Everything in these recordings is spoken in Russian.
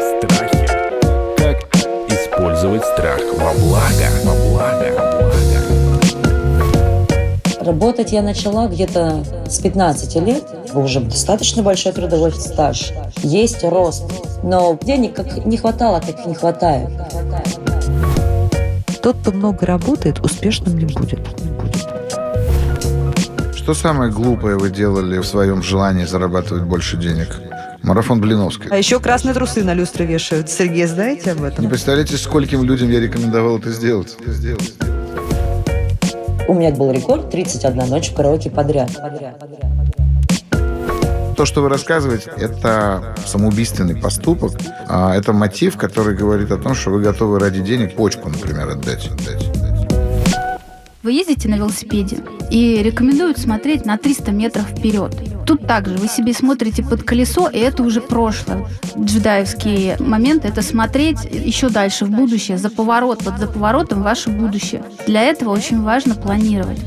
Страхи. Как использовать страх во благо? Во благо. Работать я начала где-то с 15 лет. Уже достаточно большой трудовой стаж. Есть рост. Но денег как не хватало, как не хватает. Тот, кто много работает, успешным не будет. Что самое глупое вы делали в своем желании зарабатывать больше денег? Марафон Блиновской. А еще красные трусы на люстры вешают. Сергей, знаете об этом? Не представляете, скольким людям я рекомендовал это сделать? Это сделать. У меня был рекорд 31 ночь в караоке подряд. То, что вы рассказываете, это самоубийственный поступок. А это мотив, который говорит о том, что вы готовы ради денег почку, например, отдать. отдать. Вы ездите на велосипеде и рекомендуют смотреть на 300 метров вперед. Тут также вы себе смотрите под колесо, и это уже прошлое. Джедаевский момент – это смотреть еще дальше в будущее, за поворот, вот за поворотом ваше будущее. Для этого очень важно планировать.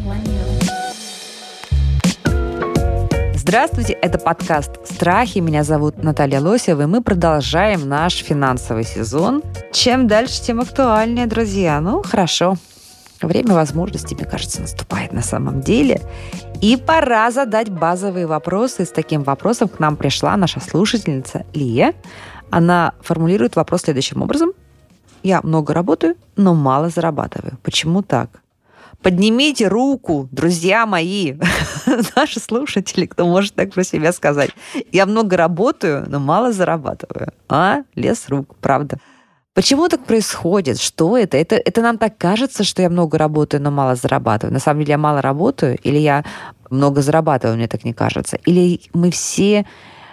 Здравствуйте, это подкаст «Страхи». Меня зовут Наталья Лосева, и мы продолжаем наш финансовый сезон. Чем дальше, тем актуальнее, друзья. Ну, хорошо. Время возможностей, мне кажется, наступает на самом деле. И пора задать базовые вопросы. С таким вопросом к нам пришла наша слушательница Лия. Она формулирует вопрос следующим образом. Я много работаю, но мало зарабатываю. Почему так? Поднимите руку, друзья мои, наши слушатели, кто может так про себя сказать. Я много работаю, но мало зарабатываю. А? Лес рук, правда. Почему так происходит? Что это? это? Это нам так кажется, что я много работаю, но мало зарабатываю. На самом деле я мало работаю, или я много зарабатываю, мне так не кажется. Или мы все,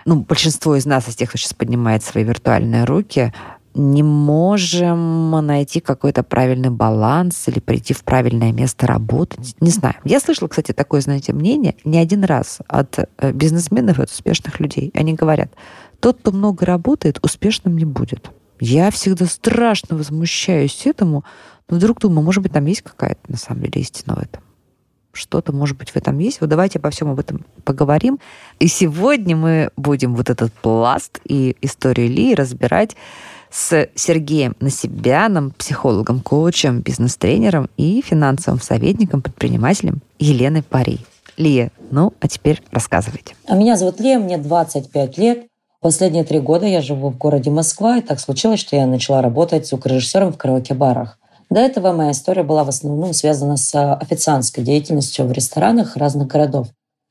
ну, большинство из нас, из тех, кто сейчас поднимает свои виртуальные руки, не можем найти какой-то правильный баланс или прийти в правильное место работать. Не знаю. Я слышала, кстати, такое, знаете, мнение не один раз от э, бизнесменов и от успешных людей. Они говорят, тот, кто много работает, успешным не будет. Я всегда страшно возмущаюсь этому, но вдруг думаю, может быть, там есть какая-то на самом деле истина в этом. Что-то, может быть, в этом есть. Вот давайте обо всем об этом поговорим. И сегодня мы будем вот этот пласт и историю Ли разбирать с Сергеем Насибяном, психологом, коучем, бизнес-тренером и финансовым советником, предпринимателем Еленой Пари. Лия, ну, а теперь рассказывайте. А меня зовут Лия, мне 25 лет. Последние три года я живу в городе Москва, и так случилось, что я начала работать звукорежиссером в караоке-барах. До этого моя история была в основном связана с официантской деятельностью в ресторанах разных городов.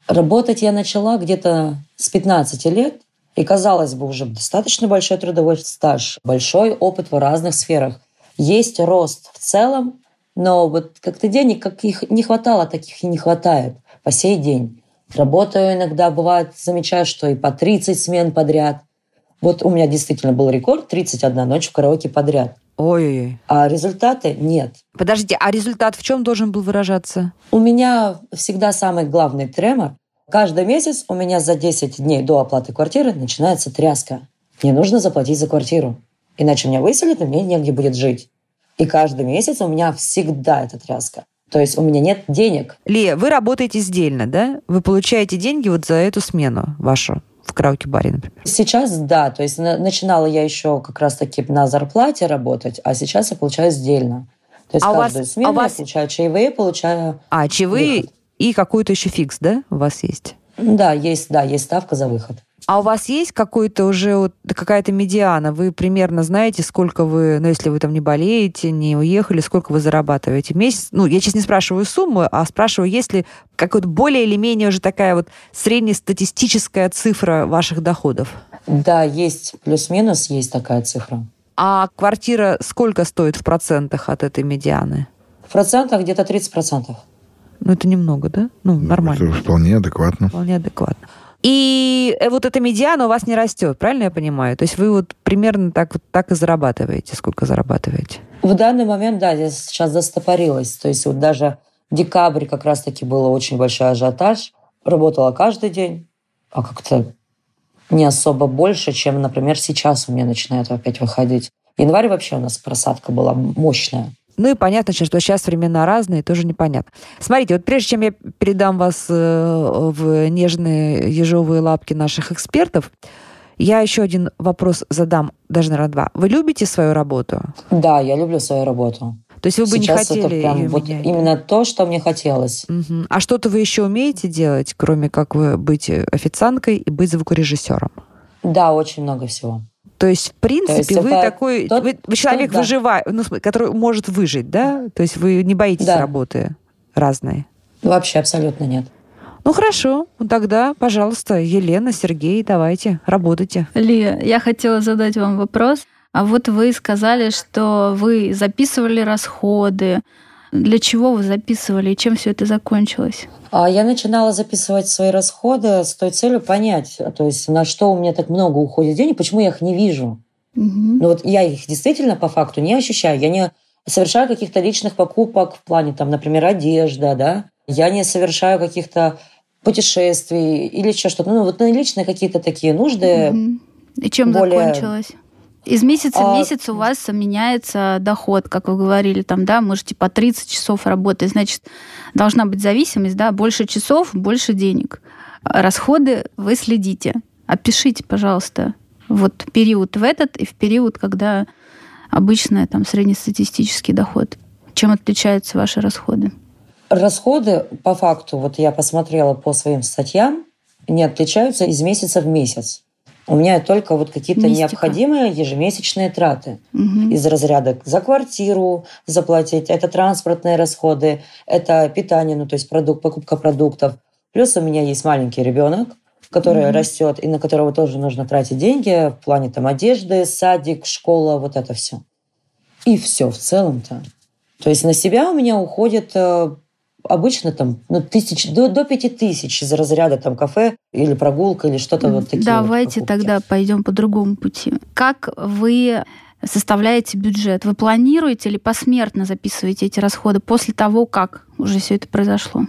Работать я начала где-то с 15 лет, и, казалось бы, уже достаточно большой трудовой стаж, большой опыт в разных сферах. Есть рост в целом, но вот как-то денег как их не хватало, таких и не хватает по сей день. Работаю иногда, бывает, замечаю, что и по 30 смен подряд. Вот у меня действительно был рекорд 31 ночь в караоке подряд. Ой-ой-ой. А результаты нет. Подождите, а результат в чем должен был выражаться? У меня всегда самый главный тремор – Каждый месяц у меня за 10 дней до оплаты квартиры начинается тряска. Мне нужно заплатить за квартиру. Иначе меня выселят, и мне негде будет жить. И каждый месяц у меня всегда эта тряска. То есть у меня нет денег. Лия, вы работаете сдельно, да? Вы получаете деньги вот за эту смену вашу в караоке-баре, например? Сейчас да. То есть начинала я еще как раз-таки на зарплате работать, а сейчас я получаю сдельно. То есть а каждую вас, смену а вас... я получаю чаевые, получаю... А, чаевые выход. И какой-то еще фикс, да, у вас есть? Да, есть, да, есть ставка за выход. А у вас есть какой-то уже вот какая-то медиана? Вы примерно знаете, сколько вы, ну, если вы там не болеете, не уехали, сколько вы зарабатываете в месяц? Ну, я сейчас не спрашиваю сумму, а спрашиваю, есть ли какая-то более или менее уже такая вот среднестатистическая цифра ваших доходов? Да, есть плюс-минус, есть такая цифра. А квартира сколько стоит в процентах от этой медианы? В процентах где-то 30 процентов. Ну, это немного, да? Ну, нормально. Это вполне адекватно. Вполне адекватно. И э, вот эта медиана у вас не растет, правильно я понимаю? То есть вы вот примерно так, вот так и зарабатываете, сколько зарабатываете? В данный момент, да, здесь сейчас застопорилась. То есть вот даже декабрь как раз-таки был очень большой ажиотаж. Работала каждый день, а как-то не особо больше, чем, например, сейчас у меня начинает опять выходить. Январь вообще у нас просадка была мощная. Ну и понятно, что сейчас времена разные, тоже непонятно. Смотрите, вот прежде чем я передам вас э, в нежные ежовые лапки наших экспертов, я еще один вопрос задам, даже, наверное, два. Вы любите свою работу? Да, я люблю свою работу. То есть вы бы Сейчас не это хотели прям ее вот менять? именно то, что мне хотелось. Мгм. А что-то вы еще умеете делать, кроме как вы быть официанткой и быть звукорежиссером? Да, очень много всего. То есть, в принципе, есть вы это такой, тот- вы, вы человек тот, да. выжива- ну, который может выжить, да? То есть вы не боитесь Да. работы разные. Вообще абсолютно нет. Ну хорошо, ну тогда, пожалуйста, Елена, Сергей, давайте, работайте. Ли, я хотела задать вам вопрос. А вот вы сказали, что вы записывали расходы. Для чего вы записывали и чем все это закончилось? А я начинала записывать свои расходы с той целью понять, то есть на что у меня так много уходит денег, почему я их не вижу. Мгм. Ну вот я их действительно по факту не ощущаю. Я не совершаю каких-то личных покупок в плане, там, например, одежда, да. Я не совершаю каких-то путешествий или еще что-то. Ну, вот на личные какие-то такие нужды. Мгм. И чем более- закончилось? Из месяца в А, месяц у вас меняется доход, как вы говорили, там, да, можете по 30 часов работать, значит, должна быть зависимость, да, больше часов, больше денег. А Расходы вы следите. Опишите, пожалуйста, вот период в этот и в период, когда обычно там среднестатистический доход. Чем отличаются ваши расходы? Расходы, по факту, вот я посмотрела по своим статьям, не отличаются из месяца в месяц. У меня только вот какие-то Мистика. необходимые ежемесячные траты. Мгм. из разряда за квартиру заплатить, это транспортные расходы, это питание, ну то есть продукт, покупка продуктов. Плюс у меня есть маленький ребенок, который Мгм. растет и на которого тоже нужно тратить деньги в плане там одежды, садик, школа, вот это все. И все в целом-то. То есть на себя у меня уходит э, обычно там ну, тысяч, до, до пяти тысяч из разряда там кафе или прогулка или что-то вот такие вот Давайте покупки. тогда пойдем по другому пути. Как вы составляете бюджет? Вы планируете или посмертно записываете эти расходы после того, как уже все это произошло?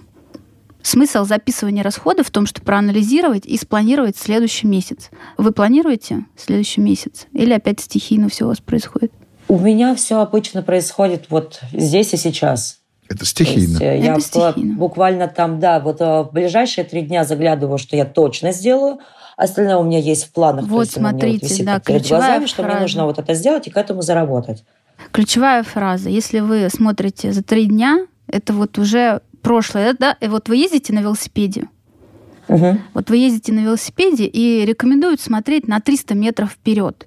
Смысл записывания расходов в том, что проанализировать и спланировать следующий месяц. Вы планируете следующий месяц? Или опять стихийно все у вас происходит? У меня все обычно происходит вот здесь и сейчас. Это То стихийно. есть, э, я Это стихийно. буквально там, да, вот э, в ближайшие три дня заглядываю, что я точно сделаю. Остальное у меня есть в планах. Вот, есть смотрите, висит да, перед ключевая глазами, что фраза. мне нужно вот это сделать и к этому заработать. Ключевая фраза. Если вы смотрите за три дня, это вот уже прошлое. Да? И вот вы ездите на велосипеде, Мгм. Вот вы ездите на велосипеде и рекомендуют смотреть на 300 метров вперед.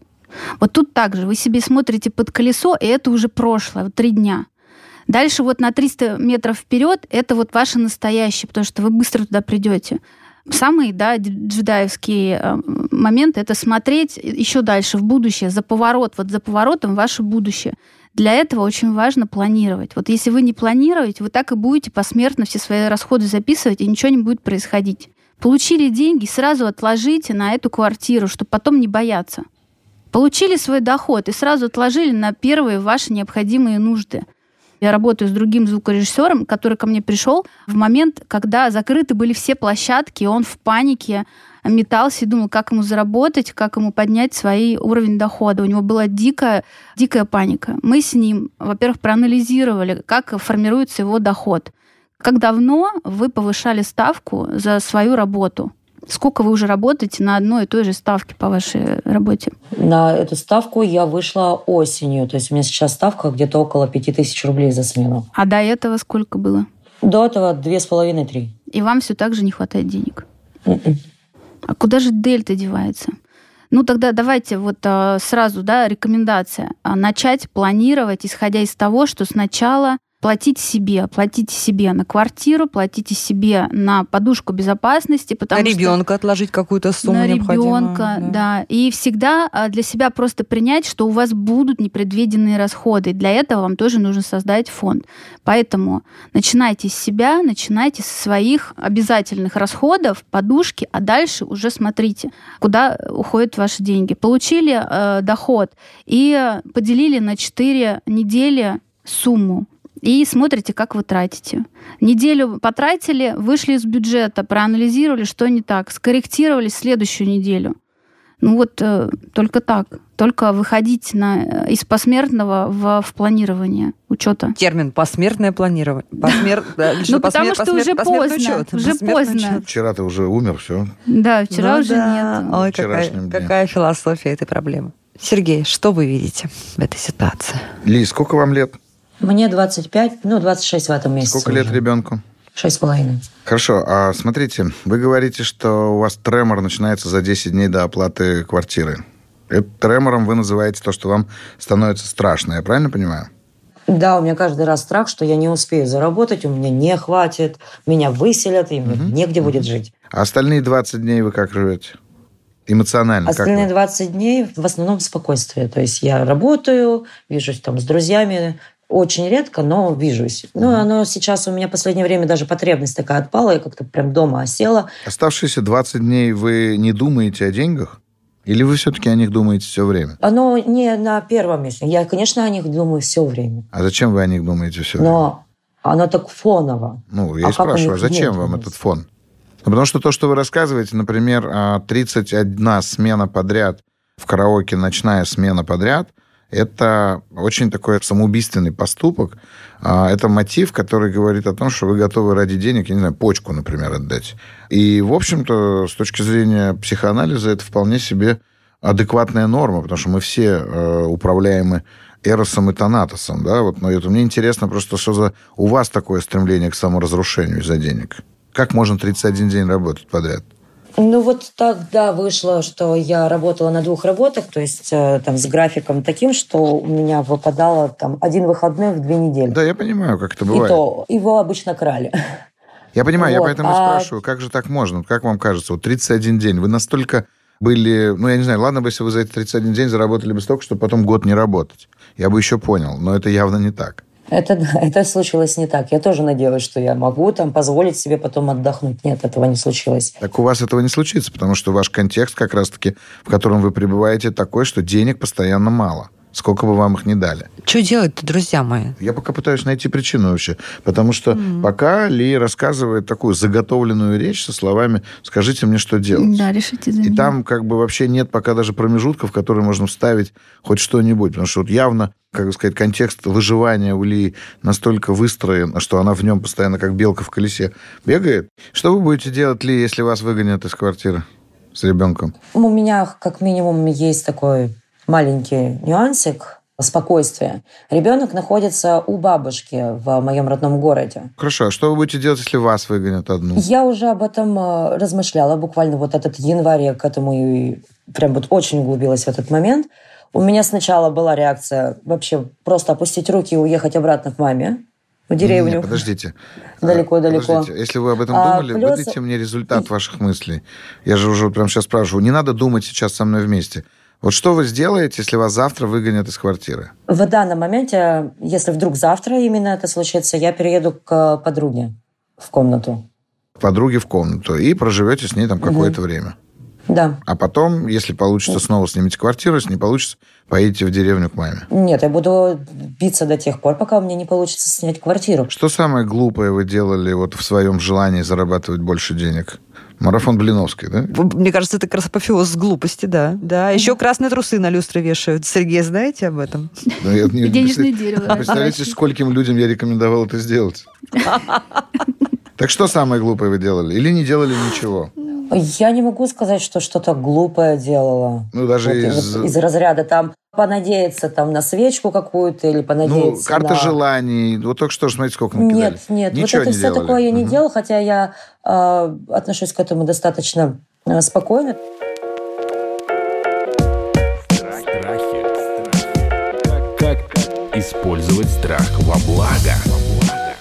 Вот тут также вы себе смотрите под колесо, и это уже прошлое, вот три дня. Дальше вот на 300 метров вперед это вот ваше настоящее, потому что вы быстро туда придете. Самый да, дж- джедаевский э, момент это смотреть еще дальше, в будущее, за поворот, вот за поворотом ваше будущее. Для этого очень важно планировать. Вот если вы не планируете, вы так и будете посмертно все свои расходы записывать, и ничего не будет происходить. Получили деньги, сразу отложите на эту квартиру, чтобы потом не бояться. Получили свой доход и сразу отложили на первые ваши необходимые нужды. Я работаю с другим звукорежиссером, который ко мне пришел в момент, когда закрыты были все площадки, и он в панике метался и думал, как ему заработать, как ему поднять свой уровень дохода. У него была дикая, дикая паника. Мы с ним, во-первых, проанализировали, как формируется его доход. Как давно вы повышали ставку за свою работу? Сколько вы уже работаете на одной и той же ставке по вашей работе? На эту ставку я вышла осенью. То есть у меня сейчас ставка где-то около 5000 рублей за смену. А до этого сколько было? До этого две с половиной-три. И вам все так же не хватает денег. Мгм. А куда же дельта девается? Ну тогда давайте вот а, сразу, да, рекомендация. А, начать планировать, исходя из того, что сначала платите себе, платите себе на квартиру, платите себе на подушку безопасности, потому на что ребенка отложить какую-то сумму на ребенка, да. И всегда а, для себя просто принять, что у вас будут непредвиденные расходы. Для этого вам тоже нужно создать фонд. Поэтому начинайте с себя, начинайте со своих обязательных расходов, подушки, а дальше уже смотрите, куда уходят ваши деньги. Получили э, доход и поделили на 4 недели сумму и смотрите, как вы тратите. Неделю потратили, вышли из бюджета, проанализировали, что не так, скорректировали следующую неделю. Ну вот э, только так. Только выходить на, из посмертного в, в планирование учета. Термин посмертное планирование. Посмер... да, Ну, потому что уже поздно. Уже поздно. Вчера ты уже умер, все. Да, вчера Ну уже да. нет. Ой, какая философия этой проблемы. Сергей, что вы видите в этой ситуации? Ли, сколько вам лет? Мне 25, ну, 26 в этом месяце. Сколько лет уже. ребенку? Шесть с половиной. Хорошо, а смотрите, вы говорите, что у вас тремор начинается за 10 дней до оплаты квартиры. Это тремором вы называете то, что вам становится страшно, я правильно понимаю? Да, у меня каждый раз страх, что я не успею заработать, у меня не хватит, меня выселят, и мне негде будет жить. А остальные 20 дней вы как живете? Эмоционально как Остальные вы? 20 дней в основном спокойствие. То есть я работаю, вижусь там с друзьями, очень редко, но вижусь. Ну, оно сейчас у меня в последнее время даже потребность такая отпала, я как-то прям дома осела. Оставшиеся 20 дней вы не думаете о деньгах? Или вы все-таки о них думаете все время? Оно не на первом месте. Я, конечно, о них думаю все время. А зачем вы о них думаете все время? Но оно так фоново. Ну, я А и спрашиваю, а зачем вам этот фон? Ну, потому что то, что вы рассказываете, например, а, 31 смена подряд в караоке, ночная смена подряд, это очень такой самоубийственный поступок. А, Это мотив, который говорит о том, что вы готовы ради денег, я не знаю, почку, например, отдать. И, в общем-то, с точки зрения психоанализа, это вполне себе адекватная норма, потому что мы все э, управляемы Эросом и Танатосом, да, вот, но это мне интересно просто, что за у вас такое стремление к саморазрушению из-за денег? Как можно 31 день работать подряд? Ну вот тогда вышло, что я работала на двух работах, то есть э, там с графиком таким, что у меня выпадало там один выходной в две недели. Да, я понимаю, как это И бывает. то его обычно крали. Я понимаю, я Вот, поэтому и а- спрашиваю, как же так можно? Как вам кажется, вот 31 день, вы настолько были, ну, я не знаю, ладно бы, если вы за эти 31 день заработали бы столько, чтобы потом год не работать. Я бы еще понял, но это явно не так. Это, да, это случилось не так. Я тоже надеялась, что я могу там позволить себе потом отдохнуть. Нет, этого не случилось. Так у вас этого не случится, потому что ваш контекст как раз-таки, в котором вы пребываете, такой, что денег постоянно мало. Сколько бы вам их ни дали. Что делать-то, друзья мои? Я пока пытаюсь найти причину вообще. Потому что пока Ли рассказывает такую заготовленную речь со словами «скажите мне, что делать». Да, решите за И меня. там как бы вообще нет пока даже промежутков, в которые можно вставить хоть что-нибудь. Потому что вот явно, как бы сказать, контекст выживания у Ли настолько выстроен, что она в нем постоянно как белка в колесе бегает. Что вы будете делать, Ли, если вас выгонят из квартиры с ребенком? У меня как минимум есть такой маленький нюансик спокойствия. Ребенок находится у бабушки в моем родном городе. Хорошо, а что вы будете делать, если вас выгонят одну? Я уже об этом э, размышляла буквально вот этот январь, я к этому и прям вот очень углубилась в этот момент. У меня сначала была реакция вообще просто опустить руки и уехать обратно к маме в деревню. Не, подождите. Далеко-далеко. А, подождите. Если вы об этом А, думали, плюс- выдайте мне результат ваших мыслей. Я же уже вот прямо сейчас спрашиваю. Не надо думать сейчас со мной вместе. Вот что вы сделаете, если вас завтра выгонят из квартиры? В данном моменте, если вдруг завтра именно это случится, я перееду к подруге в комнату. К подруге в комнату и проживете с ней там какое-то время. Да. А потом, если получится, снова снимите квартиру, если не получится, поедете в деревню к маме. Нет, я буду биться до тех пор, пока у меня не получится снять квартиру. Что самое глупое вы делали вот в своем желании зарабатывать больше денег? Марафон Блиновской, да? Мне кажется, это как раз апофеоз глупости, да. Да, еще красные трусы на люстры вешают. Сергей, знаете об этом? Ну, я не- денежное дерево. Представляете, скольким людям я рекомендовал это сделать? Так что самое глупое вы делали? Или не делали ничего? Я не могу сказать, что что-то глупое делала. Ну, даже Вот из... вот из разряда там понадеяться там на свечку какую-то или Ну, понадеяться карта на... желаний. Вот только что, смотрите, сколько накидали. Нет, нет, Ничего вот это не все делали? такое я не Мгм. делала, хотя я э, отношусь к этому достаточно э, спокойно. Страхи. Как, как использовать страх во благо? Во благо.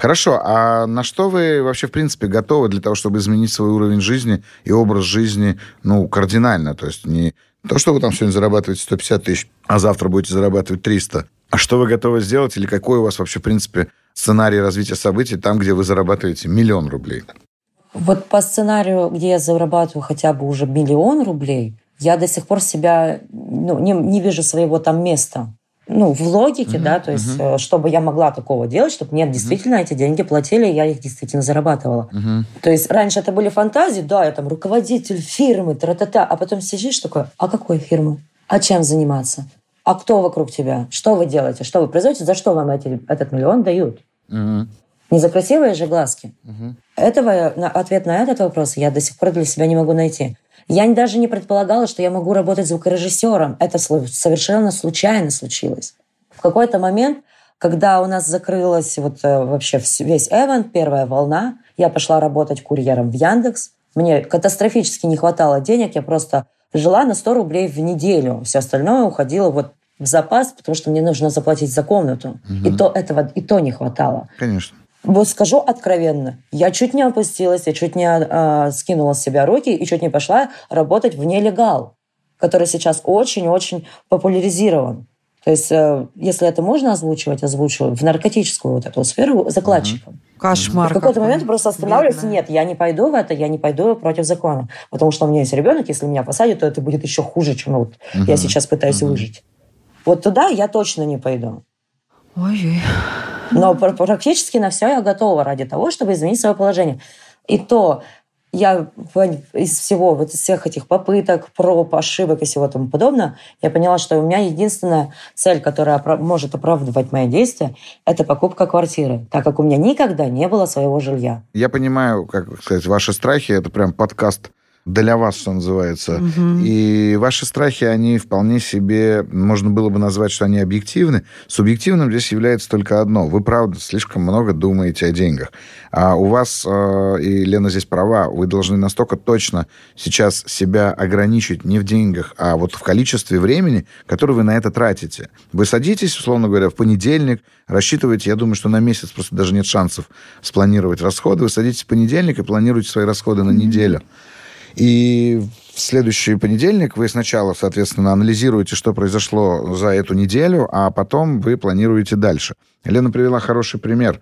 Хорошо, а на что вы вообще, в принципе, готовы для того, чтобы изменить свой уровень жизни и образ жизни, ну, кардинально? То есть не то, что вы там сегодня зарабатываете 150 тысяч, а завтра будете зарабатывать 300. А что вы готовы сделать или какой у вас вообще, в принципе, сценарий развития событий там, где вы зарабатываете миллион рублей? Вот по сценарию, где я зарабатываю хотя бы уже миллион рублей, я до сих пор себя ну, не, не вижу своего там места. Ну, в логике, да, то есть, э, чтобы я могла такого делать, чтобы мне действительно эти деньги платили, и я их действительно зарабатывала. То есть раньше это были фантазии, да, я там руководитель фирмы, тра-та-та, а потом сидишь такой, а какой фирмы? А чем заниматься? А кто вокруг тебя? Что вы делаете? Что вы производите? За что вам эти, этот миллион дают? Не за красивые же глазки. Этого, на- ответ на этот вопрос я до сих пор для себя не могу найти. Я даже не предполагала, что я могу работать звукорежиссером. Это совершенно случайно случилось. В какой-то момент, когда у нас закрылась вот э, вообще весь эвент, первая волна, я пошла работать курьером в Яндекс. Мне катастрофически не хватало денег, я просто жила на 100 рублей в неделю. Все остальное уходило вот в запас, потому что мне нужно заплатить за комнату. И то этого и то не хватало. Конечно. Вот скажу откровенно, я чуть не опустилась, я чуть не а, скинула с себя руки и чуть не пошла работать в нелегал, который сейчас очень-очень популяризирован. То есть, э, если это можно озвучивать, озвучиваю в наркотическую вот эту сферу закладчикам. Кошмар. В какой-то какой. момент просто останавливаюсь, Бедная. нет, я не пойду в это, я не пойду против закона. Потому что у меня есть ребенок, если меня посадят, то это будет еще хуже, чем вот я сейчас пытаюсь выжить. Вот туда я точно не пойду. Ой-ой. Но пр- практически на все я готова ради того, чтобы изменить свое положение. И то я из всего, вот из всех этих попыток, проб, ошибок и всего тому подобное, я поняла, что у меня единственная цель, которая может оправдывать мои действия, это покупка квартиры, так как у меня никогда не было своего жилья. Я понимаю, как сказать, ваши страхи, это прям подкаст для вас, что называется. И ваши страхи, они вполне себе, можно было бы назвать, что они объективны. Субъективным здесь является только одно. Вы, правда, слишком много думаете о деньгах. А у вас, э, и Лена здесь права, вы должны настолько точно сейчас себя ограничить не в деньгах, а вот в количестве времени, которое вы на это тратите. Вы садитесь, условно говоря, в понедельник, рассчитываете, я думаю, что на месяц просто даже нет шансов спланировать расходы. Вы садитесь в понедельник и планируете свои расходы на неделю. И в следующий понедельник вы сначала, соответственно, анализируете, что произошло за эту неделю, а потом вы планируете дальше. Лена привела хороший пример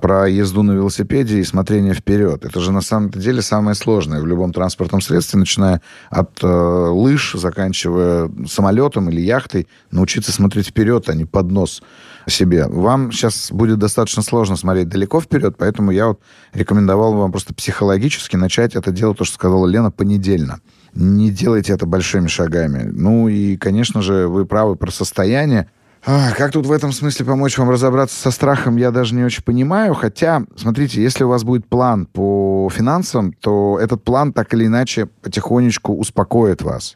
про езду на велосипеде и смотрение вперед. Это же на самом деле самое сложное в любом транспортном средстве, начиная от э, лыж, заканчивая самолетом или яхтой, научиться смотреть вперед, а не под нос себе. Вам сейчас будет достаточно сложно смотреть далеко вперед, поэтому я вот рекомендовал вам просто психологически начать это делать, то, что сказала Лена, понедельно. Не делайте это большими шагами. Ну и, конечно же, вы правы про состояние. Как тут в этом смысле помочь вам разобраться со страхом, я даже не очень понимаю. Хотя, смотрите, если у вас будет план по финансам, то этот план так или иначе потихонечку успокоит вас.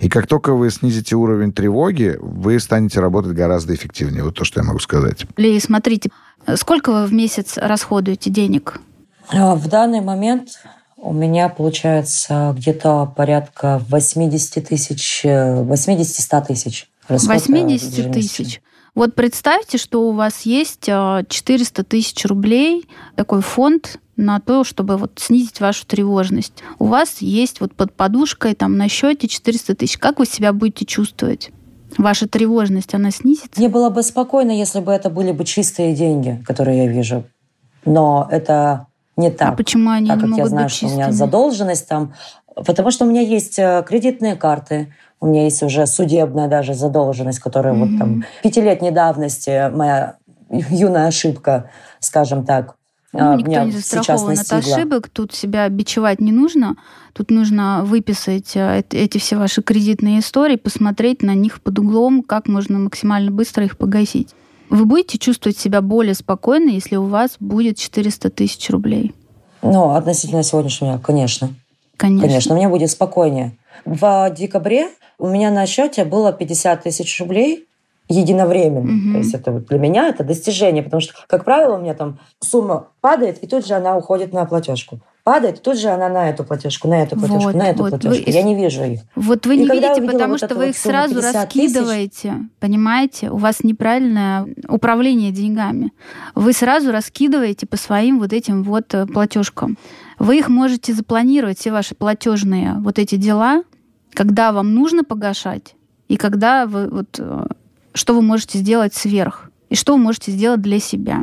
И как только вы снизите уровень тревоги, вы станете работать гораздо эффективнее. Вот то, что я могу сказать. Ли, смотрите, сколько вы в месяц расходуете денег? А, В данный момент у меня получается где-то порядка 80 тысяч, 80-100 тысяч. расход, э, 80 ежемесячно. тысяч. Вот представьте, что у вас есть а, 400 тысяч рублей, такой фонд на то, чтобы вот снизить вашу тревожность. У вас есть вот под подушкой там на счете 400 тысяч. Как вы себя будете чувствовать? Ваша тревожность, она снизится? Мне было бы спокойно, если бы это были бы чистые деньги, которые я вижу. Но это не так. А почему они так не как могут я знаю, быть что у меня чистыми? задолженность там. Потому что у меня есть э, кредитные карты, у меня есть уже судебная даже задолженность, которая вот там пятилетней давности, моя юная ошибка, скажем так, Ну, а, никто не застрахован от ошибок. Тут себя бичевать не нужно. Тут нужно выписать эт- эти все ваши кредитные истории, посмотреть на них под углом, как можно максимально быстро их погасить. Вы будете чувствовать себя более спокойно, если у вас будет 400 тысяч рублей? Ну, относительно сегодняшнего, конечно. Конечно. Конечно, мне будет спокойнее. В декабре у меня на счете было 50 тысяч рублей единовременно. Мгм. То есть это вот для меня это достижение, потому что, как правило, у меня там сумма падает, и тут же она уходит на платежку. Падает, и тут же она на эту платежку, на эту платежку, Вот, на эту вот. платежку. Вы- Я не вижу их. Вот вы И не видите, потому вот что вы вот их сразу 50 тысяч- раскидываете. Понимаете? У вас неправильное управление деньгами. Вы сразу раскидываете по своим вот этим вот э, платежкам. Вы их можете запланировать, все ваши платежные вот эти дела, когда вам нужно погашать, и когда вы вот э, что вы можете сделать сверх, и что вы можете сделать для себя.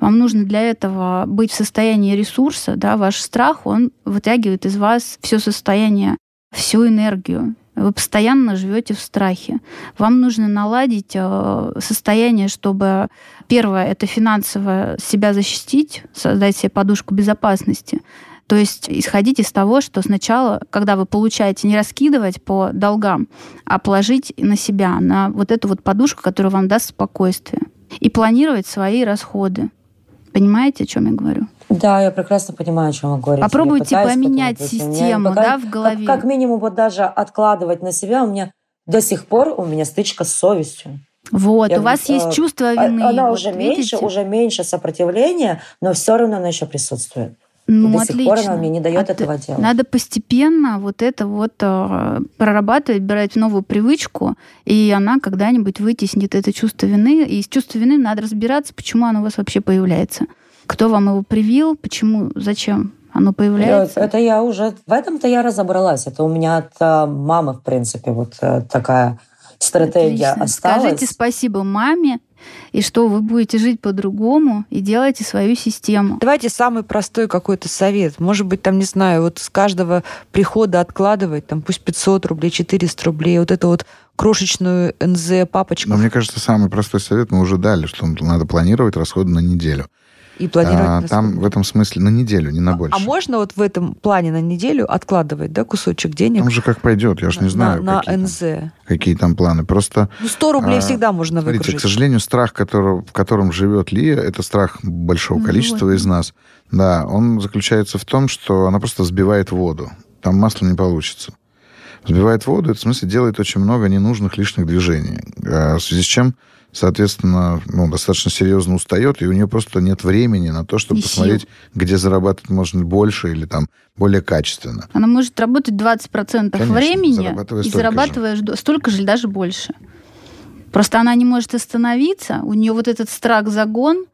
Вам нужно для этого быть в состоянии ресурса, да, ваш страх, он вытягивает из вас все состояние, всю энергию. Вы постоянно живете в страхе. Вам нужно наладить э, состояние, чтобы первое это финансово себя защитить, создать себе подушку безопасности. То есть исходить из того, что сначала, когда вы получаете, не раскидывать по долгам, а положить на себя, на вот эту вот подушку, которая вам даст спокойствие. И планировать свои расходы. Понимаете, о чем я говорю? Да, я прекрасно понимаю, о чем вы говорите. Попробуйте поменять систему, пока, да, в голове. Как, как минимум, вот даже откладывать на себя, у меня до сих пор у меня стычка с совестью. Вот, я, у вас э, есть чувство вины. Она вот, уже меньше, уже меньше сопротивления, но все равно она еще присутствует. Ну, до отлично. сих пор она мне не дает От, этого делать. Надо постепенно вот это вот э, прорабатывать, брать новую привычку, и она когда-нибудь вытеснит это чувство вины. И с чувством вины надо разбираться, почему оно у вас вообще появляется. Кто вам его привил, почему, зачем оно появляется? Это я уже... В этом-то я разобралась. Это у меня от э, мамы, в принципе, вот э, такая стратегия Отлично. осталась. Скажите спасибо маме, и что вы будете жить по-другому и делайте свою систему. Давайте самый простой какой-то совет. Может быть, там, не знаю, вот с каждого прихода откладывать, там, пусть 500 рублей, 400 рублей, вот это вот крошечную НЗ папочку. Но мне кажется, самый простой совет мы уже дали, что надо планировать расходы на неделю. И планировать а, там в этом смысле на неделю, не на больше. А можно вот в этом плане на неделю откладывать, да, кусочек денег? Там же как пойдет, я же не знаю. На, какие НЗ. Там, какие там планы. Просто... Ну, 100 рублей а, всегда можно смотрите, выгрузить. к сожалению, страх, который, в котором живет Лия, это страх большого Ну, количества вот. из нас. Да, он заключается в том, что она просто взбивает воду. Там масло не получится. Взбивает воду, это в смысле делает очень много ненужных лишних движений. А В связи с чем соответственно, ну, достаточно серьезно устает, и у нее просто нет времени на то, чтобы И сил. посмотреть, где зарабатывать можно больше или там более качественно. Она может работать 20% Конечно, времени зарабатывая и же. зарабатываешь до- столько же или даже больше. Просто она не может остановиться, у нее вот этот страх загон,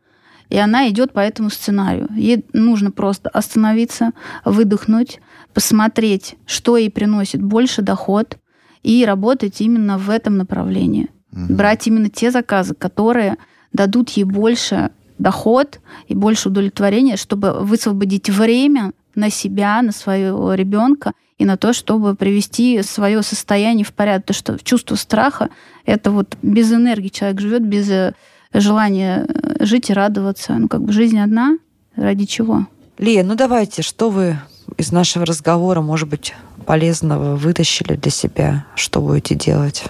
и она идет по этому сценарию. Ей нужно просто остановиться, выдохнуть, посмотреть, что ей приносит больше доход, и работать именно в этом направлении. Мгм. Брать именно те заказы, которые дадут ей больше доход и больше удовлетворения, чтобы высвободить время на себя, на своего ребенка и на то, чтобы привести свое состояние в порядок. То, что чувство страха — это вот без энергии человек живет, без э, желания э, жить и радоваться. Ну, как бы жизнь одна, ради чего? Лия, ну давайте, что вы из нашего разговора, может быть, полезного вытащили для себя? Что будете делать?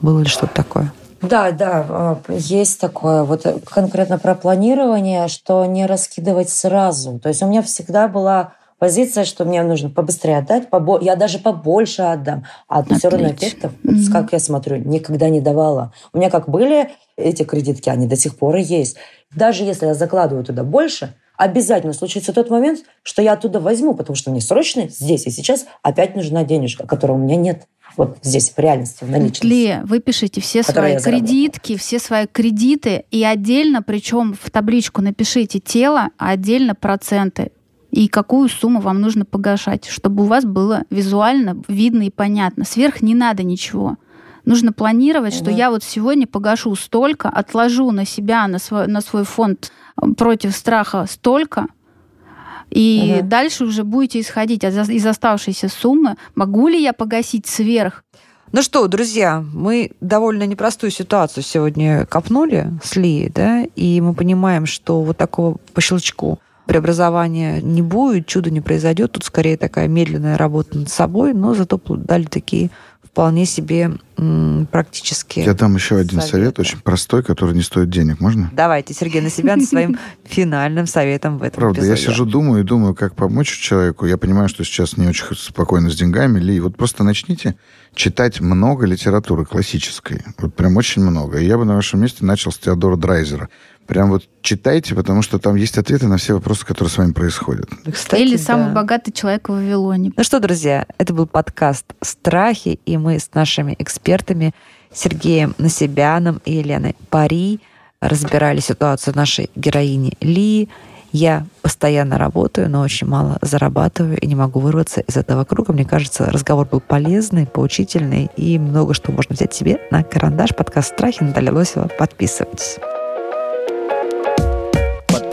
Было ли что-то такое? Да, да, э, есть такое. Вот э, конкретно про планирование, что не раскидывать сразу. То есть у меня всегда была позиция, что мне нужно побыстрее отдать, побо... я даже побольше отдам. А все равно Отлично. эффектов, вот Мгм. как я смотрю, никогда не давала. У меня как были эти кредитки, они до сих пор и есть. Даже если я закладываю туда больше, обязательно случится тот момент, что я оттуда возьму, потому что мне срочно здесь и сейчас опять нужна денежка, которой у меня нет вот здесь, в реальности, в наличности. Ле, вы пишите все свои кредитки, все свои кредиты, и отдельно, причем в табличку напишите тело, а отдельно проценты. И какую сумму вам нужно погашать, чтобы у вас было визуально видно и понятно. Сверх не надо ничего. Нужно планировать, что Мгм. я вот сегодня погашу столько, отложу на себя, на свой, на свой фонд против страха столько, и Мгм. дальше уже будете исходить из оставшейся суммы. Могу ли я погасить сверх Ну что, друзья, мы довольно непростую ситуацию сегодня копнули с Ли, да, и мы понимаем, что вот такого по щелчку преобразования не будет, чудо не произойдет. Тут скорее такая медленная работа над собой, но зато дали такие вполне себе м, практические. Я дам еще один Советы. совет, очень простой, который не стоит денег. Можно? Давайте, Сергей Насибян, своим финальным советом в этом Правда, я эпизоде. сижу, думаю и думаю, как помочь человеку. Я понимаю, что сейчас не очень спокойно с деньгами. Ли, вот просто начните читать много литературы классической. Вот прям очень много. И я бы на вашем месте начал с Теодора Драйзера. Прям вот читайте, потому что там есть ответы на все вопросы, которые с вами происходят. Кстати, Или да. самый богатый человек в Вавилоне. Ну что, друзья, это был подкаст «Страхи», и мы с нашими экспертами Сергеем Насибяном и Еленой Пари разбирали ситуацию нашей героини Ли. Я постоянно работаю, но очень мало зарабатываю и не могу вырваться из этого круга. Мне кажется, разговор был полезный, поучительный и много что можно взять себе на карандаш. Подкаст «Страхи» Наталья Лосева. Подписывайтесь.